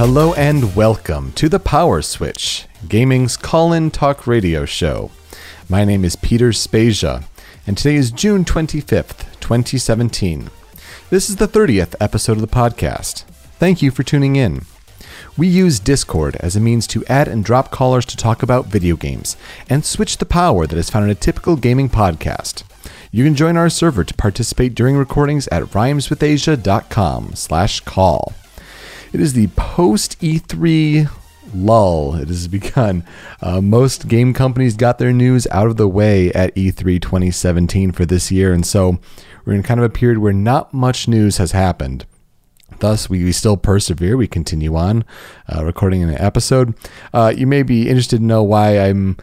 Hello and welcome to the Power Switch, gaming's call in talk radio show. My name is Peter Spezia, and today is June 25th, 2017. This is the 30th episode of the podcast. Thank you for tuning in. We use Discord as a means to add and drop callers to talk about video games and switch the power that is found in a typical gaming podcast. You can join our server to participate during recordings at rhymeswithasia.com slash call. It is the post E3 lull. It has begun. Uh, most game companies got their news out of the way at E3 2017 for this year, and so we're in kind of a period where not much news has happened. Thus, we, we still persevere. We continue on uh, recording an episode. Uh, you may be interested to know why I'm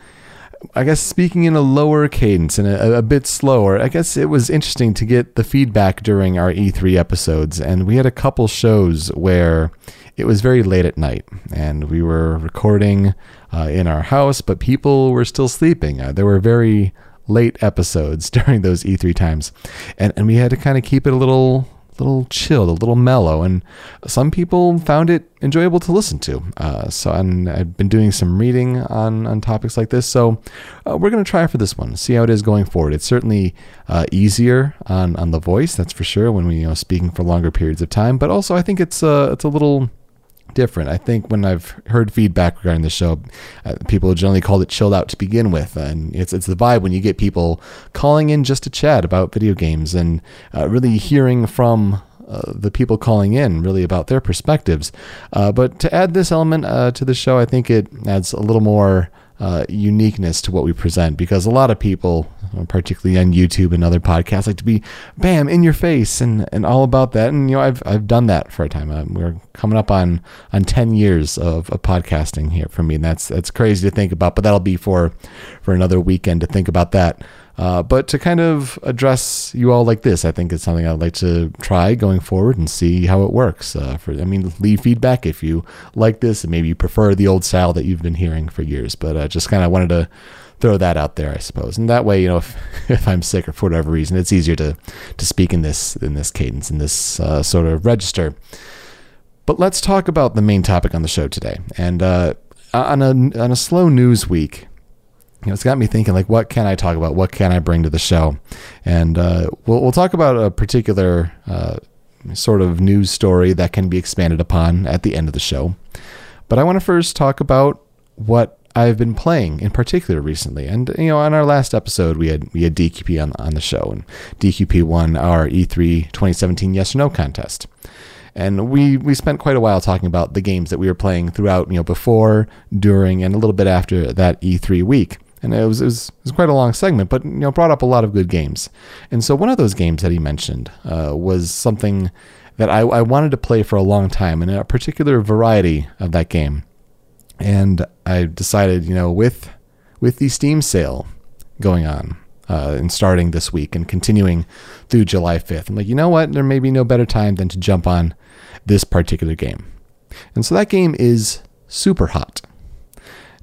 I guess speaking in a lower cadence and a, a, bit slower, I guess it was interesting to get the feedback during our E3 episodes. And we had a couple shows where it was very late at night and we were recording uh, in our house, but people were still sleeping. Uh, there were very late episodes during those E3 times. And, and we had to kind of keep it a little little chilled, a little mellow, and some people found it enjoyable to listen to. Uh, so, and I've been doing some reading on on topics like this. So, uh, we're to try for this one, see how it is going forward. It's certainly uh, easier on on the voice, that's for sure, when we you know speaking for longer periods of time. But also, I think it's uh, it's a little different. I think when I've heard feedback regarding the show, uh, people generally called it chilled out to begin with, and it's it's the vibe when you get people calling in just to chat about video games and uh, really hearing from. Uh, the people calling in really about their perspectives. Uh, but to add this element uh, to the show, I think it adds a little more uh, uniqueness to what we present because a lot of people, particularly on YouTube and other podcasts, like to be bam in your face and, and all about that. And you know, I've I've done that for a time. Uh, we're coming up on on ten years of, of podcasting here for me, and that's that's crazy to think about. But that'll be for for another weekend to think about that. Uh, but to kind of address you all like this, I think it's something I'd like to try going forward and see how it works. Uh, for I mean, leave feedback if you like this and maybe you prefer the old style that you've been hearing for years. But uh, just kind of wanted to throw that out there, I suppose. And that way, you know, if, if I'm sick or for whatever reason, it's easier to to speak in this in this cadence in this uh, sort of register. But let's talk about the main topic on the show today. And uh, on a on a slow news week you know, it's got me thinking like, what can I talk about? What can I bring to the show? And uh, we'll we'll talk about a particular uh, sort of news story that can be expanded upon at the end of the show. But I want to first talk about what I've been playing in particular recently. And you know, on our last episode, we had we had DQP on on the show, and DQP won our E3 2017 Yes or No contest. And we, we spent quite a while talking about the games that we were playing throughout, you know, before, during, and a little bit after that E3 week and it was, it was, it was quite a long segment, but you know brought up a lot of good games. And so one of those games that he mentioned uh, was something that I, I wanted to play for a long time, and a particular variety of that game. And I decided, you know, with with the Steam sale going on uh, and starting this week and continuing through July 5th, I'm like, you know what? There may be no better time than to jump on this particular game. And so that game is Super Hot.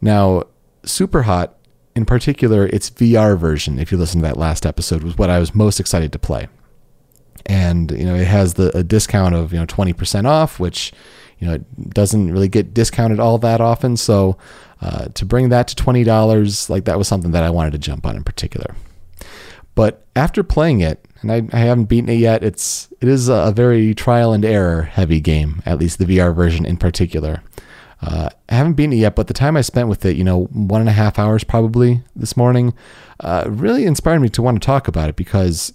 Now, Super Hot in particular, its VR version, if you listen to that last episode, was what I was most excited to play. And you know, it has the a discount of you know twenty percent off, which you know it doesn't really get discounted all that often. So uh, to bring that to twenty dollars, like that was something that I wanted to jump on in particular. But after playing it, and I, I haven't beaten it yet, it's it is a very trial and error heavy game, at least the VR version in particular. Uh, I haven't beaten it yet, but the time I spent with it, you know, one and a half hours probably this morning, uh, really inspired me to want to talk about it because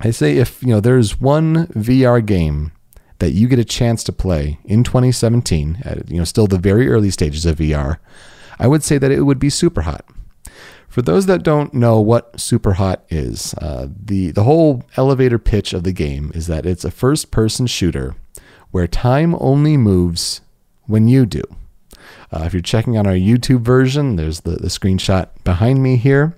I say if, you know, there's one VR game that you get a chance to play in 2017, at, you know, still the very early stages of VR, I would say that it would be Super Hot. For those that don't know what Super Hot is, uh, the, the whole elevator pitch of the game is that it's a first person shooter where time only moves when you do. Uh, if you're checking on our YouTube version, there's the, the screenshot behind me here.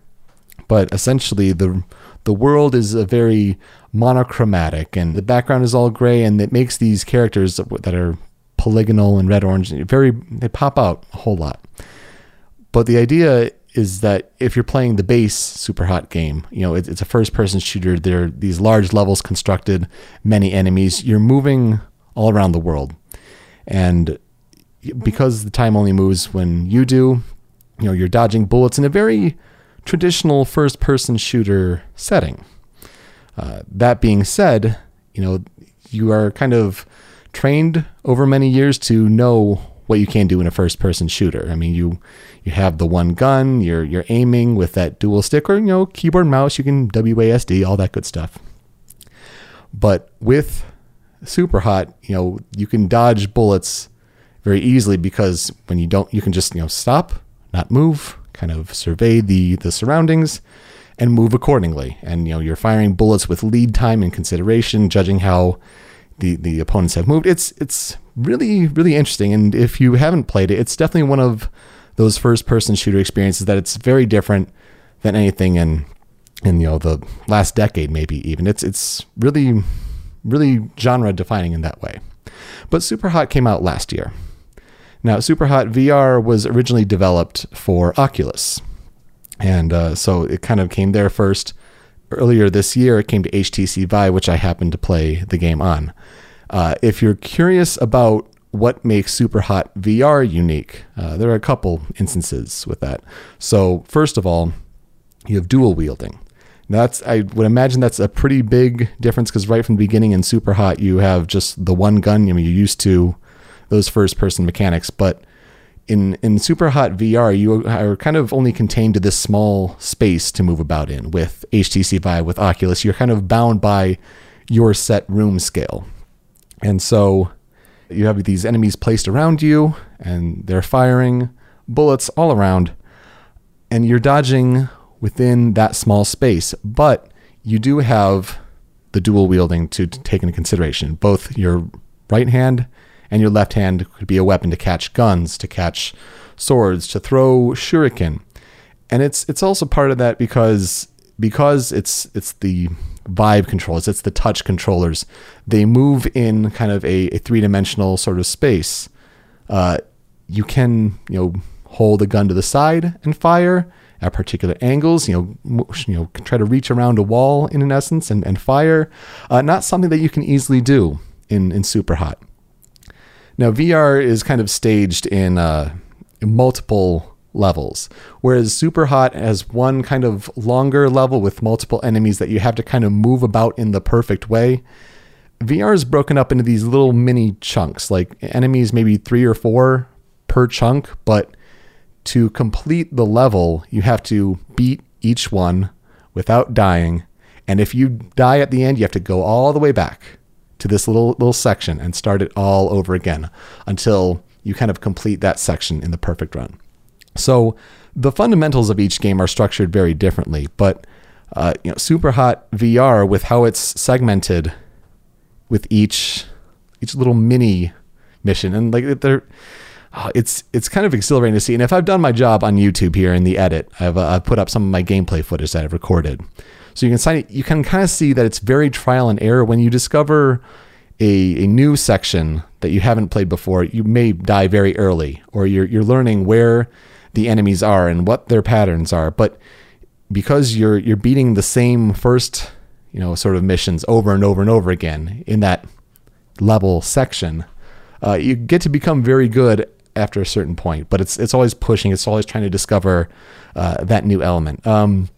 But essentially, the the world is a very monochromatic, and the background is all gray, and it makes these characters that are polygonal and red orange very they pop out a whole lot. But the idea is that if you're playing the base super hot game, you know it, it's a first person shooter. There are these large levels constructed, many enemies. You're moving all around the world, and because the time only moves when you do, you know, you're dodging bullets in a very traditional first person shooter setting. Uh, that being said, you know, you are kind of trained over many years to know what you can do in a first person shooter. I mean, you you have the one gun, you're you're aiming with that dual stick or you know, keyboard mouse, you can WASD, all that good stuff. But with super hot, you know, you can dodge bullets very easily because when you don't you can just, you know, stop, not move, kind of survey the the surroundings and move accordingly. And you know, you're firing bullets with lead time in consideration, judging how the the opponents have moved. It's it's really really interesting. And if you haven't played it, it's definitely one of those first person shooter experiences that it's very different than anything in in you know the last decade maybe even. It's it's really really genre defining in that way. But Superhot came out last year. Now, Superhot VR was originally developed for Oculus. And uh, so it kind of came there first. Earlier this year, it came to HTC Vive, which I happened to play the game on. Uh, if you're curious about what makes Superhot VR unique, uh, there are a couple instances with that. So, first of all, you have dual wielding. Now that's I would imagine that's a pretty big difference because right from the beginning in Superhot you have just the one gun. I mean you're used to those first person mechanics, but in in Superhot VR, you are kind of only contained to this small space to move about in. With HTC Vive, with Oculus, you're kind of bound by your set room scale, and so you have these enemies placed around you, and they're firing bullets all around, and you're dodging within that small space. But you do have the dual wielding to take into consideration. Both your right hand and your left hand could be a weapon to catch guns, to catch swords, to throw shuriken. And it's it's also part of that because because it's it's the Vive controllers, it's the touch controllers. They move in kind of a, a three dimensional sort of space. Uh, you can you know hold a gun to the side and fire at particular angles. You know, you know, try to reach around a wall in an essence and, and fire. Uh, not something that you can easily do in in Superhot. Now, VR is kind of staged in, uh, multiple levels, whereas Super Hot has one kind of longer level with multiple enemies that you have to kind of move about in the perfect way. VR is broken up into these little mini chunks, like enemies maybe three or four per chunk, but to complete the level, you have to beat each one without dying. And if you die at the end, you have to go all the way back to this little little section and start it all over again until you kind of complete that section in the perfect run. So the fundamentals of each game are structured very differently, but uh, you know, Superhot VR with how it's segmented with each each little mini mission and like they're uh, it's it's kind of exhilarating to see. And if I've done my job on YouTube here in the edit, I've, uh, I've put up some of my gameplay footage that I've recorded. So you can sign, you can kind of see that it's very trial and error when you discover a, a new section that you haven't played before. You may die very early, or you're you're learning where the enemies are and what their patterns are. But because you're you're beating the same first you know sort of missions over and over and over again in that level section, uh, you get to become very good after a certain point. But it's it's always pushing. It's always trying to discover uh, that new element. Um,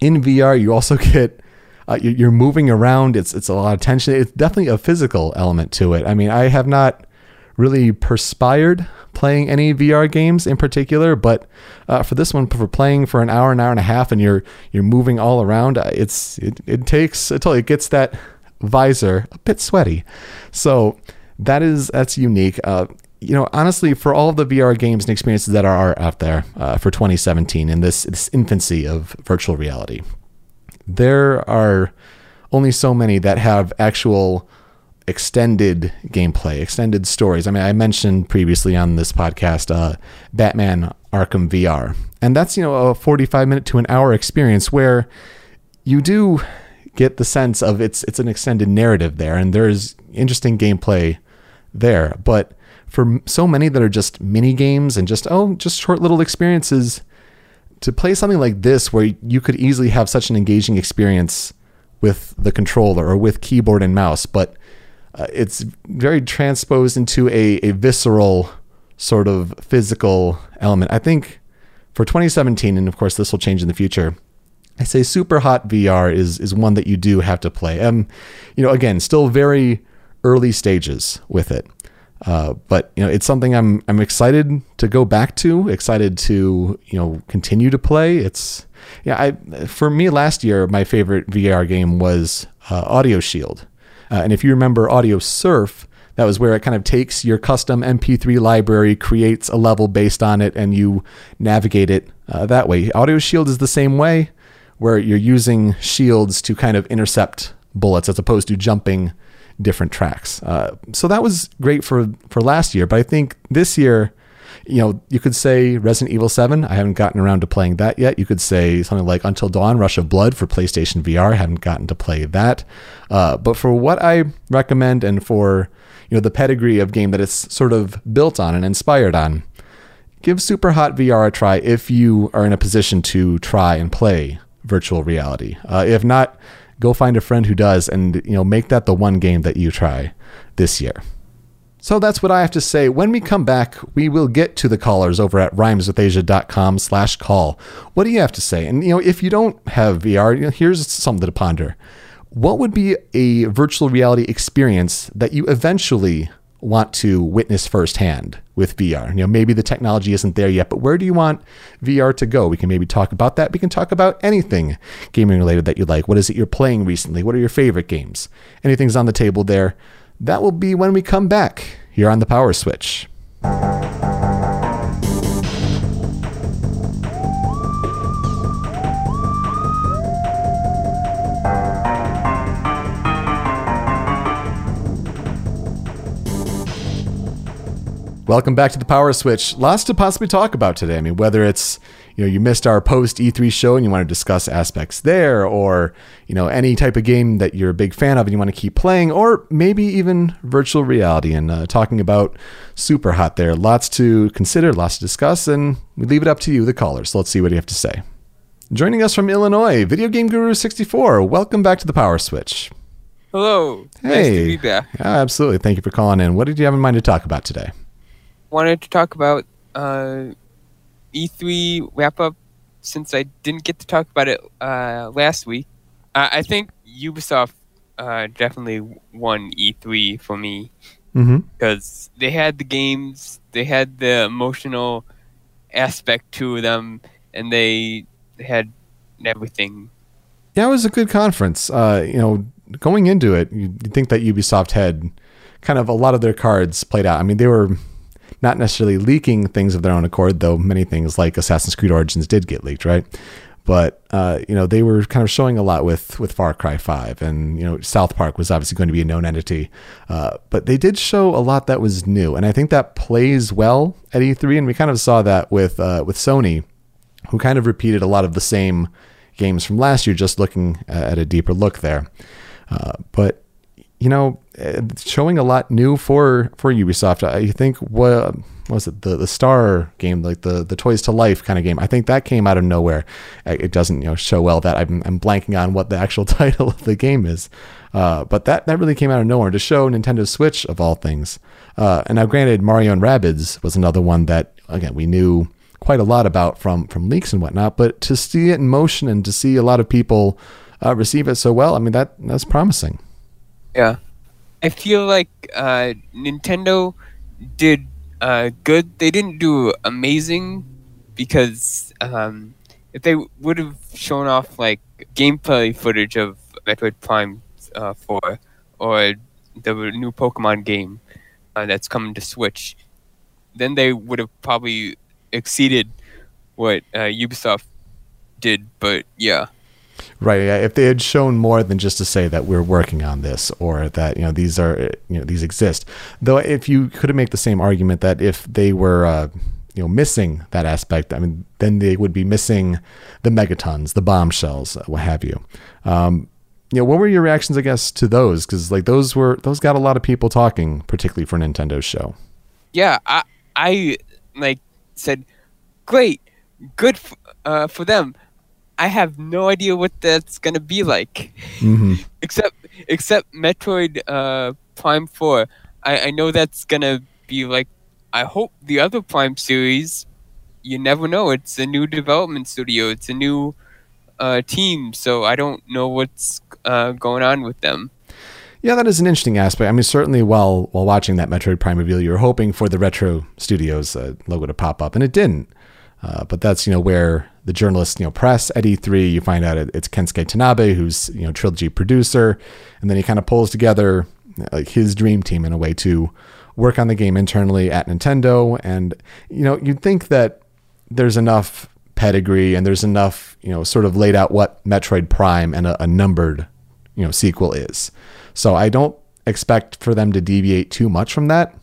in VR, you also get uh, you're moving around. It's it's a lot of tension. It's definitely a physical element to it. I mean, I have not really perspired playing any VR games in particular, but uh, for this one, for playing for an hour, an hour and a half, and you're you're moving all around, uh, it's it, it takes until it gets that visor a bit sweaty. So that is that's unique. Uh, you know, honestly, for all the VR games and experiences that are out there uh, for 2017 in this, this infancy of virtual reality, there are only so many that have actual extended gameplay, extended stories. I mean, I mentioned previously on this podcast uh, Batman Arkham VR, and that's you know a 45 minute to an hour experience where you do get the sense of it's it's an extended narrative there, and there's interesting gameplay there, but for so many that are just mini games and just oh just short little experiences to play something like this where you could easily have such an engaging experience with the controller or with keyboard and mouse but uh, it's very transposed into a, a visceral sort of physical element. I think for 2017, and of course this will change in the future. I say Super Hot VR is is one that you do have to play. Um, you know, again, still very early stages with it. Uh, but you know, it's something I'm I'm excited to go back to, excited to you know continue to play. It's yeah, I for me last year my favorite VR game was uh, Audio Shield, uh, and if you remember Audio Surf, that was where it kind of takes your custom MP3 library, creates a level based on it, and you navigate it uh, that way. Audio Shield is the same way, where you're using shields to kind of intercept bullets as opposed to jumping different tracks. Uh, so that was great for for last year, but I think this year, you know, you could say Resident Evil 7. I haven't gotten around to playing that yet. You could say something like Until Dawn, Rush of Blood for PlayStation VR. I haven't gotten to play that. Uh, but for what I recommend and for you know the pedigree of game that it's sort of built on and inspired on, give Super Hot VR a try if you are in a position to try and play virtual reality. Uh, if not, go find a friend who does and you know make that the one game that you try this year. So that's what I have to say. When we come back, we will get to the callers over at rhymeswithasia.com slash call. What do you have to say? And you know, if you don't have VR, you know, here's something to ponder. What would be a virtual reality experience that you eventually want to witness firsthand with VR. You know, maybe the technology isn't there yet, but where do you want VR to go? We can maybe talk about that. We can talk about anything gaming related that you like. What is it you're playing recently? What are your favorite games? Anything's on the table there. That will be when we come back here on the Power Switch. Welcome back to the Power Switch. Lots to possibly talk about today. I mean, whether it's you know you missed our post E3 show and you want to discuss aspects there, or you know any type of game that you're a big fan of and you want to keep playing, or maybe even virtual reality and uh, talking about super hot there. Lots to consider, lots to discuss, and we leave it up to you, the callers. So let's see what you have to say. Joining us from Illinois, Video Game Guru 64. Welcome back to the Power Switch. Hello. Hey. Nice to be back. Yeah, absolutely. Thank you for calling in. What did you have in mind to talk about today? Wanted to talk about uh, E3 wrap up since I didn't get to talk about it uh, last week. Uh, I think Ubisoft uh, definitely won E3 for me Mm-hmm. because they had the games, they had the emotional aspect to them, and they had everything. Yeah, it was a good conference. Uh, you know, going into it, you'd think that Ubisoft had kind of a lot of their cards played out. I mean, they were not necessarily leaking things of their own accord, though many things like Assassin's Creed Origins did get leaked, right? But uh, you know, they were kind of showing a lot with with Far Cry Five, and you know, South Park was obviously going to be a known entity. Uh, but they did show a lot that was new, and I think that plays well at E3, and we kind of saw that with uh, with Sony, who kind of repeated a lot of the same games from last year, just looking at a deeper look there. Uh, but you know, uh, showing a lot new for for Ubisoft. I think what was it the the Star game, like the the Toys to Life kind of game. I think that came out of nowhere. It doesn't you know show well that I'm I'm blanking on what the actual title of the game is. Uh, but that that really came out of nowhere to show Nintendo Switch of all things. Uh, and now, granted, Mario and Rabbids was another one that again we knew quite a lot about from from leaks and whatnot. But to see it in motion and to see a lot of people uh, receive it so well, I mean that that's promising. Yeah. I feel like uh, Nintendo did uh, good. They didn't do amazing because um, if they would have shown off like gameplay footage of Metroid Prime uh, 4 or the new Pokemon game uh, that's coming to Switch, then they would have probably exceeded what uh, Ubisoft did. But yeah. Right. Yeah. If they had shown more than just to say that we're working on this or that you know these are you know these exist, though, if you could make the same argument that if they were uh, you know missing that aspect, I mean, then they would be missing the megatons, the bombshells, what have you. Um, you know, what were your reactions, I guess, to those? Because like those were those got a lot of people talking, particularly for Nintendo's show. yeah, I I like said, great, good f- uh, for them. I have no idea what that's gonna be like, Mm-hmm. except except Metroid uh, Prime Four. I, I know that's gonna be like I hope the other Prime series, you never know. It's a new development studio. It's a new uh, team, so I don't know what's uh, going on with them. Yeah, that is an interesting aspect. I mean, certainly while while watching that Metroid Prime reveal, you were hoping for the Retro Studios uh, logo to pop up, and it didn't. Uh, but that's you know where the journalists you know press at E3. You find out it's Kensuke Tanabe, who's you know trilogy producer, and then he kind of pulls together like his dream team in a way to work on the game internally at Nintendo. And you know you'd think that there's enough pedigree and there's enough you know sort of laid out what Metroid Prime and a, a numbered you know sequel is. So I don't expect for them to deviate too much from that.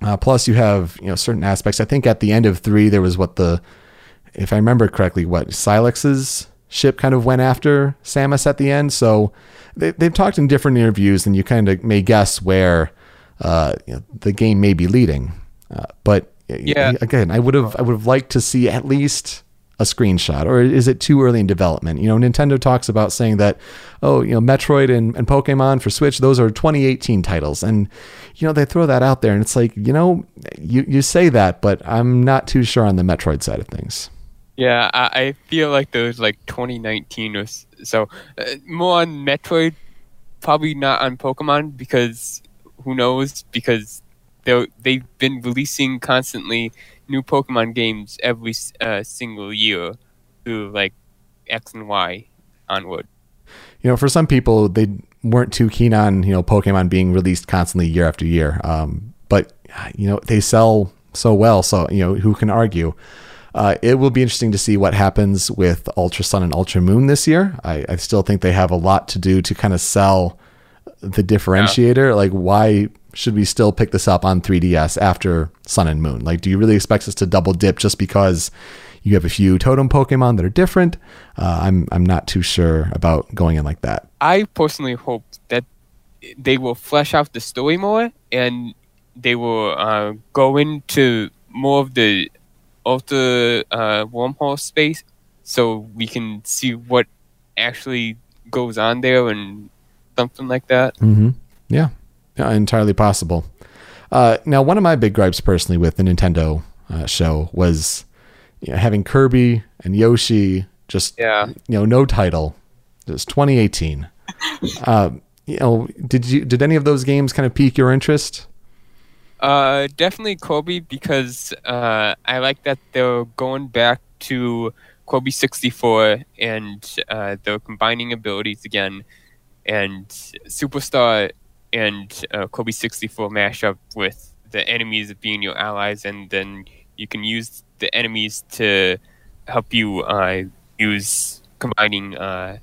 Uh, plus, you have you know certain aspects. I think at the end of three, there was what the, if I remember correctly, what Sylux's ship kind of went after Samus at the end. So they, they've talked in different interviews, and you kind of may guess where uh, you know, the game may be leading. Uh, but Yeah. again, I would have I would have liked to see at least a screenshot, or is it too early in development? You know, Nintendo talks about saying that, oh, you know, Metroid and, and Pokemon for Switch, those are 2018 titles, and you know they throw that out there, and it's like, you know, you you say that, but I'm not too sure on the Metroid side of things. Yeah, I, I feel like those like 2019 was so. Uh, more on Metroid, probably not on Pokemon because who knows? Because they they've been releasing constantly new Pokemon games every uh, single year through like X and Y onward. you know, for some people, they weren't too keen on you know Pokemon being released constantly year after year. Um, but you know, they sell so well, so you know, who can argue? Uh, it will be interesting to see what happens with Ultra Sun and Ultra Moon this year. I, I still think they have a lot to do to kind of sell the differentiator. Like, why should we still pick this up on 3DS after Sun and Moon? Like, do you really expect us to double dip just because you have a few totem Pokemon that are different? Uh, I'm I'm not too sure about going in like that. I personally hope that they will flesh out the story more and they will uh, go into more of the ultra uh, wormhole space so we can see what actually goes on there and something like that. Mm-hmm. Yeah, yeah, entirely possible. Uh, now, one of my big gripes personally with the Nintendo uh, show was you know, having Kirby and Yoshi just Yeah. you know no title. It was 2018. uh, you know, did you did any of those games kind of pique your interest? Uh, definitely Kirby because uh, I like that they're going back to Kirby 64 and uh, they're combining abilities again. And Superstar and uh, Kirby 64 mash up with the enemies being your allies, and then you can use the enemies to help you uh, use combining uh,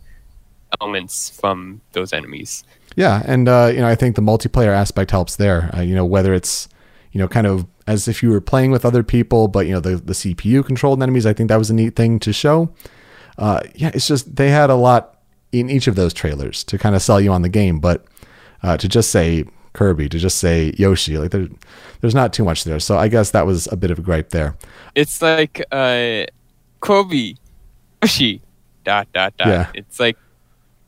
elements from those enemies. Yeah, and uh, you know, I think the multiplayer aspect helps there. Uh, you know, whether it's you know, kind of as if you were playing with other people, but you know, the the CPU controlled enemies. I think that was a neat thing to show. Uh, yeah, it's just they had a lot in each of those trailers to kind of sell you on the game, but uh, to just say Kirby, to just say Yoshi, like there, there's not too much there. So I guess that was a bit of a gripe there. it's like uh Kirby Yoshi dot dot dot. Yeah. It's like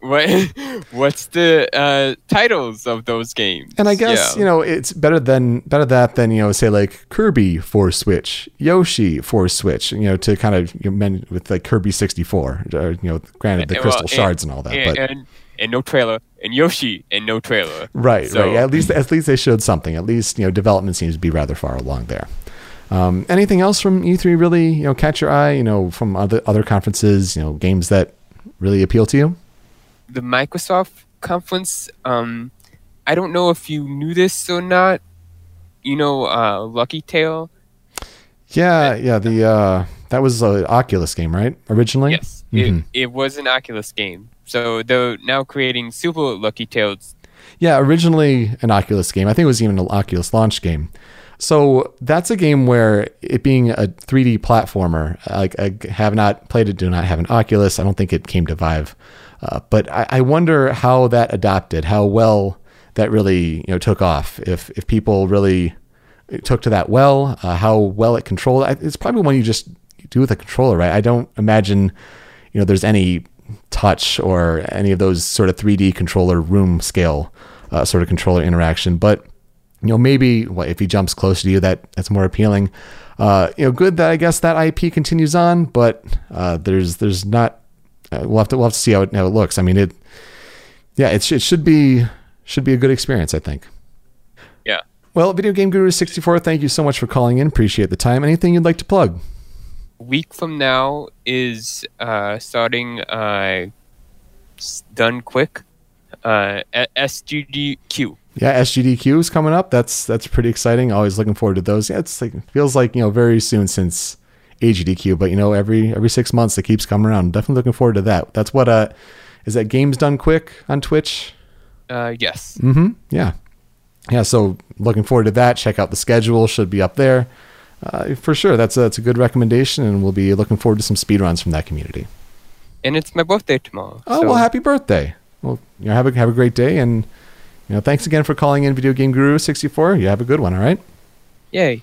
what what's the uh titles of those games? And I guess Yeah. you know it's better than better that than you know say like Kirby for Switch, Yoshi for Switch, you know to kind of you know, men with like Kirby 64, you know granted the crystal shards and all that, and, but and and no trailer and Yoshi and no trailer. right, so- right. At least at least they showed something. At least you know development seems to be rather far along there. Um, anything else from E3 really you know catch your eye? You know from other other conferences, you know games that really appeal to you. The Microsoft conference, um I don't know if you knew this or not. You know, uh Lucky Tail. Yeah, yeah. The uh, that was an Oculus game, right? Originally. Yes. Mhm. It, it was an Oculus game. So they're now creating Super Lucky's Tale Yeah, originally an Oculus game. I think it was even an Oculus launch game. So that's a game where it being a 3D platformer, like I have not played it, do not have an Oculus. I don't think it came to Vive, uh, but I, I wonder how that adopted, how well that really you know took off. If if people really took to that well, uh, how well it controlled. It's probably one you just do with a controller, right? I don't imagine you know there's any touch or any of those sort of 3D controller room scale uh, sort of controller interaction, but you know, maybe well, if he jumps closer to you, that that's more appealing. Uh, you know, good that I guess that IP continues on, but uh, there's there's not. Uh, we'll have to we'll have to see how it, how it looks. I mean, it. Yeah, it, it should be should be a good experience. I think. Yeah. Well, Video Game Guru 64, thank you so much for calling in. Appreciate the time. Anything you'd like to plug? A week from now is uh, starting uh, done quick. Uh, SGDQ. Yeah, SGDQ is coming up. That's that's pretty exciting. Always looking forward to those. Yeah, it's like feels like you know very soon since AGDQ, but you know every every six months it keeps coming around. Definitely looking forward to that. That's what uh is that games done quick on Twitch. Uh, yes. Mm-hmm. Yeah, yeah. So looking forward to that. Check out the schedule; should be up there uh, for sure. That's a, that's a good recommendation, and we'll be looking forward to some speedruns from that community. And it's my birthday tomorrow. Oh so well, happy birthday! Well, you know, have a have a great day, and you know, thanks again for calling in, Video Game Guru sixty four. You have a good one. All right. Yay.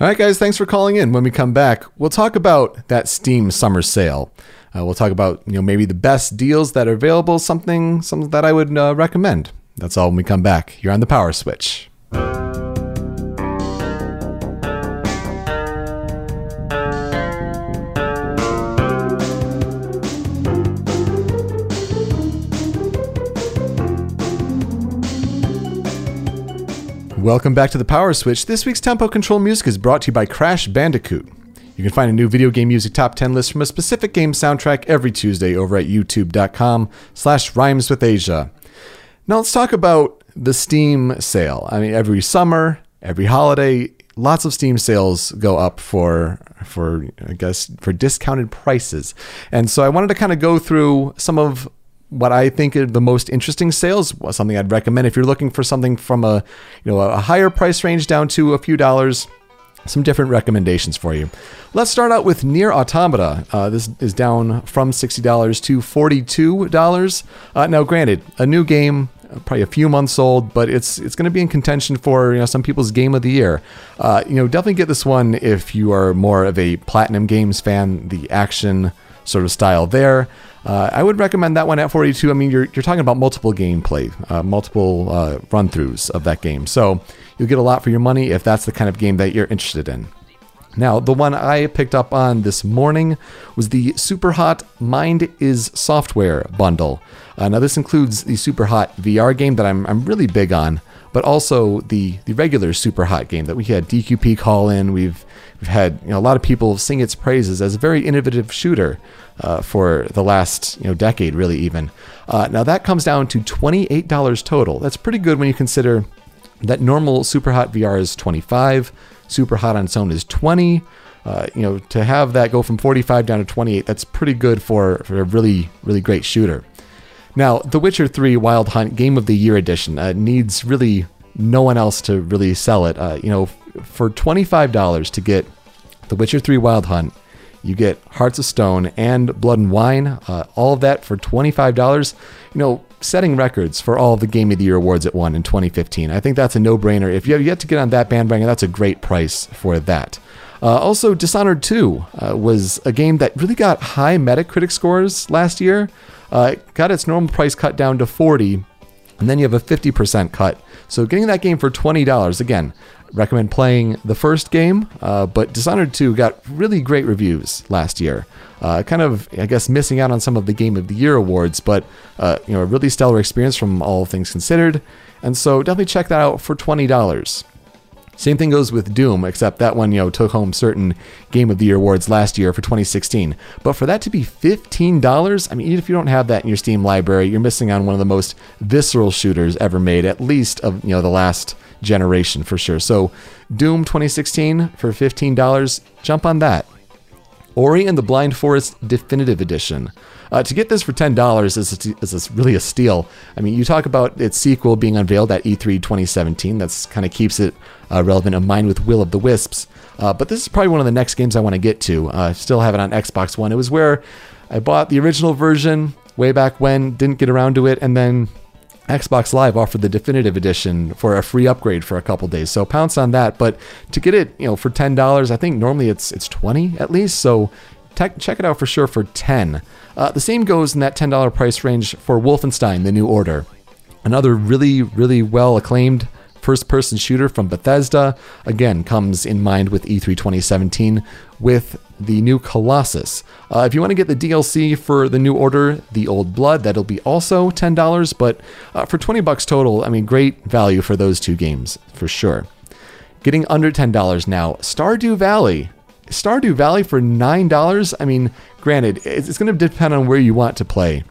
All right, guys, thanks for calling in. When we come back, we'll talk about that Steam summer sale. Uh, we'll talk about you know maybe the best deals that are available, something something that I would uh, recommend. That's all when we come back. You're on the Power Switch. Welcome back to the Power Switch. This week's tempo control music is brought to you by Crash Bandicoot. You can find a new video game music top 10 list from a specific game soundtrack every Tuesday over at youtube.com slash rhymes with Asia. Now let's talk about the Steam sale. I mean, every summer, every holiday, lots of Steam sales go up for for I guess for discounted prices. And so I wanted to kind of go through some of what I think are the most interesting sales, something I'd recommend if you're looking for something from a you know a higher price range down to a few dollars. Some different recommendations for you. Let's start out with Nier Automata. Uh, this is down from $60 to $42. Uh, now, granted, a new game, uh, probably a few months old, but it's it's going to be in contention for you know some people's game of the year. Uh, you know, definitely get this one if you are more of a Platinum Games fan. The action sort of style there. Uh, I would recommend that one at 42. I mean, you're, you're talking about multiple gameplay, uh, multiple uh, run throughs of that game. So you'll get a lot for your money if that's the kind of game that you're interested in. Now, the one I picked up on this morning was the Super Hot Mind is Software bundle. Uh, now, this includes the Super Hot VR game that I'm, I'm really big on, but also the, the regular Super Hot game that we had DQP call in. We've, we've had you know, a lot of people sing its praises as a very innovative shooter uh, for the last you know decade, really even. Uh, now that comes down to twenty eight dollars total. That's pretty good when you consider that normal Super Hot VR is twenty five, Super Hot on its own is twenty. Uh, you know, to have that go from 45 down to 28, that's pretty good for, for a really, really great shooter. Now, The Witcher 3 Wild Hunt Game of the Year Edition uh, needs really no one else to really sell it. Uh, you know, for $25 to get The Witcher 3 Wild Hunt, you get Hearts of Stone and Blood and Wine, uh, all of that for $25. You know, setting records for all the Game of the Year awards it won in 2015. I think that's a no brainer. If you have yet to get on that bandwagon, that's a great price for that. Uh, also, Dishonored 2 uh, was a game that really got high Metacritic scores last year. Uh, got its normal price cut down to 40 and then you have a 50% cut. So getting that game for $20, again, recommend playing the first game, uh, but Dishonored 2 got really great reviews last year. Uh, kind of, I guess, missing out on some of the Game of the Year awards, but uh, you know, a really stellar experience from all things considered. And so definitely check that out for $20. Same thing goes with Doom, except that one, you know, took home certain Game of the Year awards last year for 2016. But for that to be $15, I mean, even if you don't have that in your Steam library, you're missing on one of the most visceral shooters ever made, at least of, you know, the last generation for sure. So, Doom 2016 for $15, jump on that. Ori and the Blind Forest Definitive Edition. Uh, to get this for ten dollars is, is, is really a steal. I mean, you talk about its sequel being unveiled at E3 2017. That's kind of keeps it uh, relevant in mind with Will of the Wisps. Uh, but this is probably one of the next games I want to get to. I still have it on Xbox One. It was where I bought the original version way back when, didn't get around to it, and then Xbox Live offered the definitive edition for a free upgrade for a couple days. So pounce on that. But to get it, you know, for ten dollars, I think normally it's it's twenty at least. So check it out for sure for ten. Uh, the same goes in that ten dollar price range for Wolfenstein: The New Order, another really really well acclaimed first person shooter from Bethesda. Again, comes in mind with E3 2017 with the new Colossus. Uh, if you want to get the DLC for the New Order, The Old Blood, that'll be also $10, but uh, for 20 bucks total, I mean, great value for those two games, for sure. Getting under $10 now, Stardew Valley. Stardew Valley for $9? I mean, granted, it's going to depend on where you want to play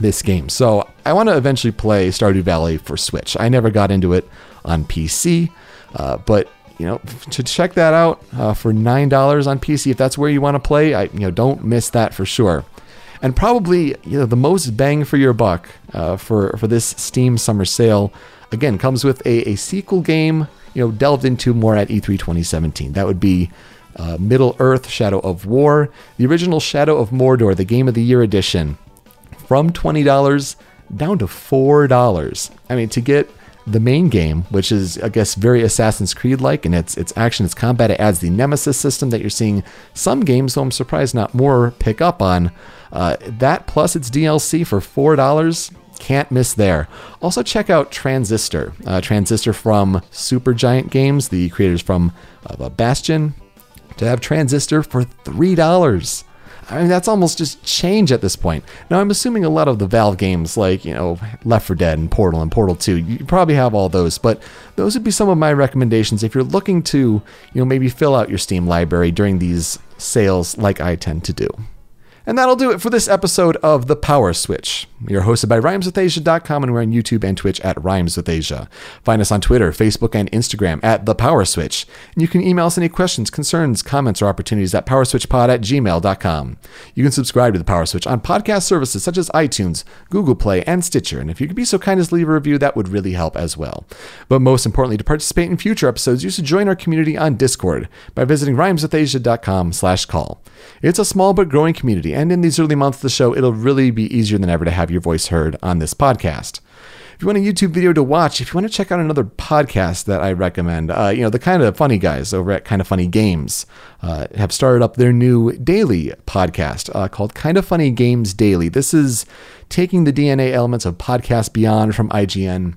this game. So I want to eventually play Stardew Valley for Switch. I never got into it on PC, uh, but you know, to check that out uh, for nine dollars on PC, if that's where you want to play, I you know don't miss that for sure. And probably you know the most bang for your buck uh, for for this Steam summer sale again comes with a, a sequel game you know delved into more at E3 2017. That would be uh, Middle Earth: Shadow of War, the original Shadow of Mordor, the Game of the Year edition, from twenty dollars down to four dollars. I mean, to get the main game, which is I guess very Assassin's Creed like in its its action, its combat. It adds the Nemesis system that you're seeing some games, though I'm surprised not more pick up on. Uh, that plus its DLC for four dollars. Can't miss there. Also, check out Transistor. Uh, Transistor from Supergiant Games, the creators from uh, Bastion, to have Transistor for $3. I mean, that's almost just change at this point. Now, I'm assuming a lot of the Valve games, like, you know, Left 4 Dead and Portal and Portal 2, you probably have all those, but those would be some of my recommendations if you're looking to, you know, maybe fill out your Steam library during these sales like I tend to do. And that'll do it for this episode of The Power Switch. We are hosted by RhymesWithAsia.com and we're on YouTube and Twitch at Rhymes with Asia. Find us on Twitter, Facebook, and Instagram at The Power Switch. And you can email us any questions, concerns, comments, or opportunities at PowerSwitchPod at gmail.com. You can subscribe to The Power Switch on podcast services such as iTunes, Google Play, and Stitcher. And if you could be so kind as to leave a review, that would really help as well. But most importantly, to participate in future episodes, you should join our community on Discord by visiting RhymesWithAsia.com slash call. It's a small but growing community and in these early months of the show, it'll really be easier than ever to have your voice heard on this podcast. If you want a YouTube video to watch, if you want to check out another podcast that I recommend, uh, you know, the kind of funny guys over at Kind of Funny Games uh, have started up their new daily podcast uh, called Kind of Funny Games Daily. This is taking the DNA elements of Podcast Beyond from IGN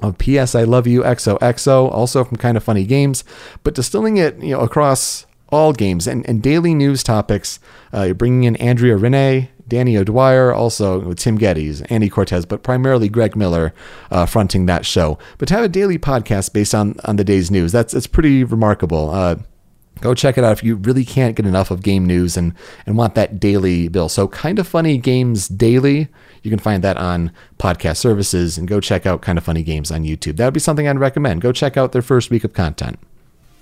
of PS I Love You XOXO, also from Kind of Funny Games, but distilling it, you know, across all games and, and daily news topics. Uh, you're bringing in Andrea Renee, Danny O'Dwyer, also Tim Gettys, Andy Cortez, but primarily Greg Miller uh, fronting that show. But to have a daily podcast based on on the day's news, that's it's pretty remarkable. Uh, go check it out if you really can't get enough of game news and and want that daily bill. So kind of funny games daily. You can find that on podcast services and go check out kind of funny games on YouTube. That would be something I'd recommend. Go check out their first week of content.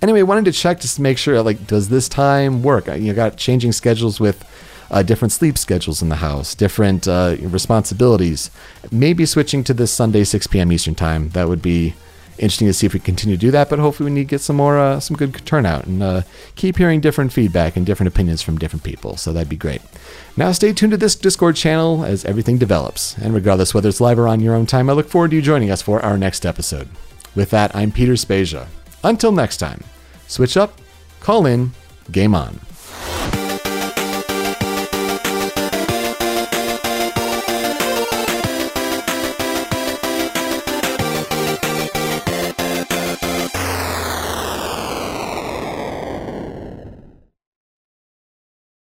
Anyway, wanted to check just to make sure, like, does this time work? You got changing schedules with uh, different sleep schedules in the house, different uh, responsibilities. Maybe switching to this Sunday 6 p.m. Eastern time. That would be interesting to see if we continue to do that. But hopefully, we need to get some more, uh, some good turnout and uh, keep hearing different feedback and different opinions from different people. So that'd be great. Now, stay tuned to this Discord channel as everything develops. And regardless whether it's live or on your own time, I look forward to you joining us for our next episode. With that, I'm Peter Spezia. Until next time, switch up, call in, game on.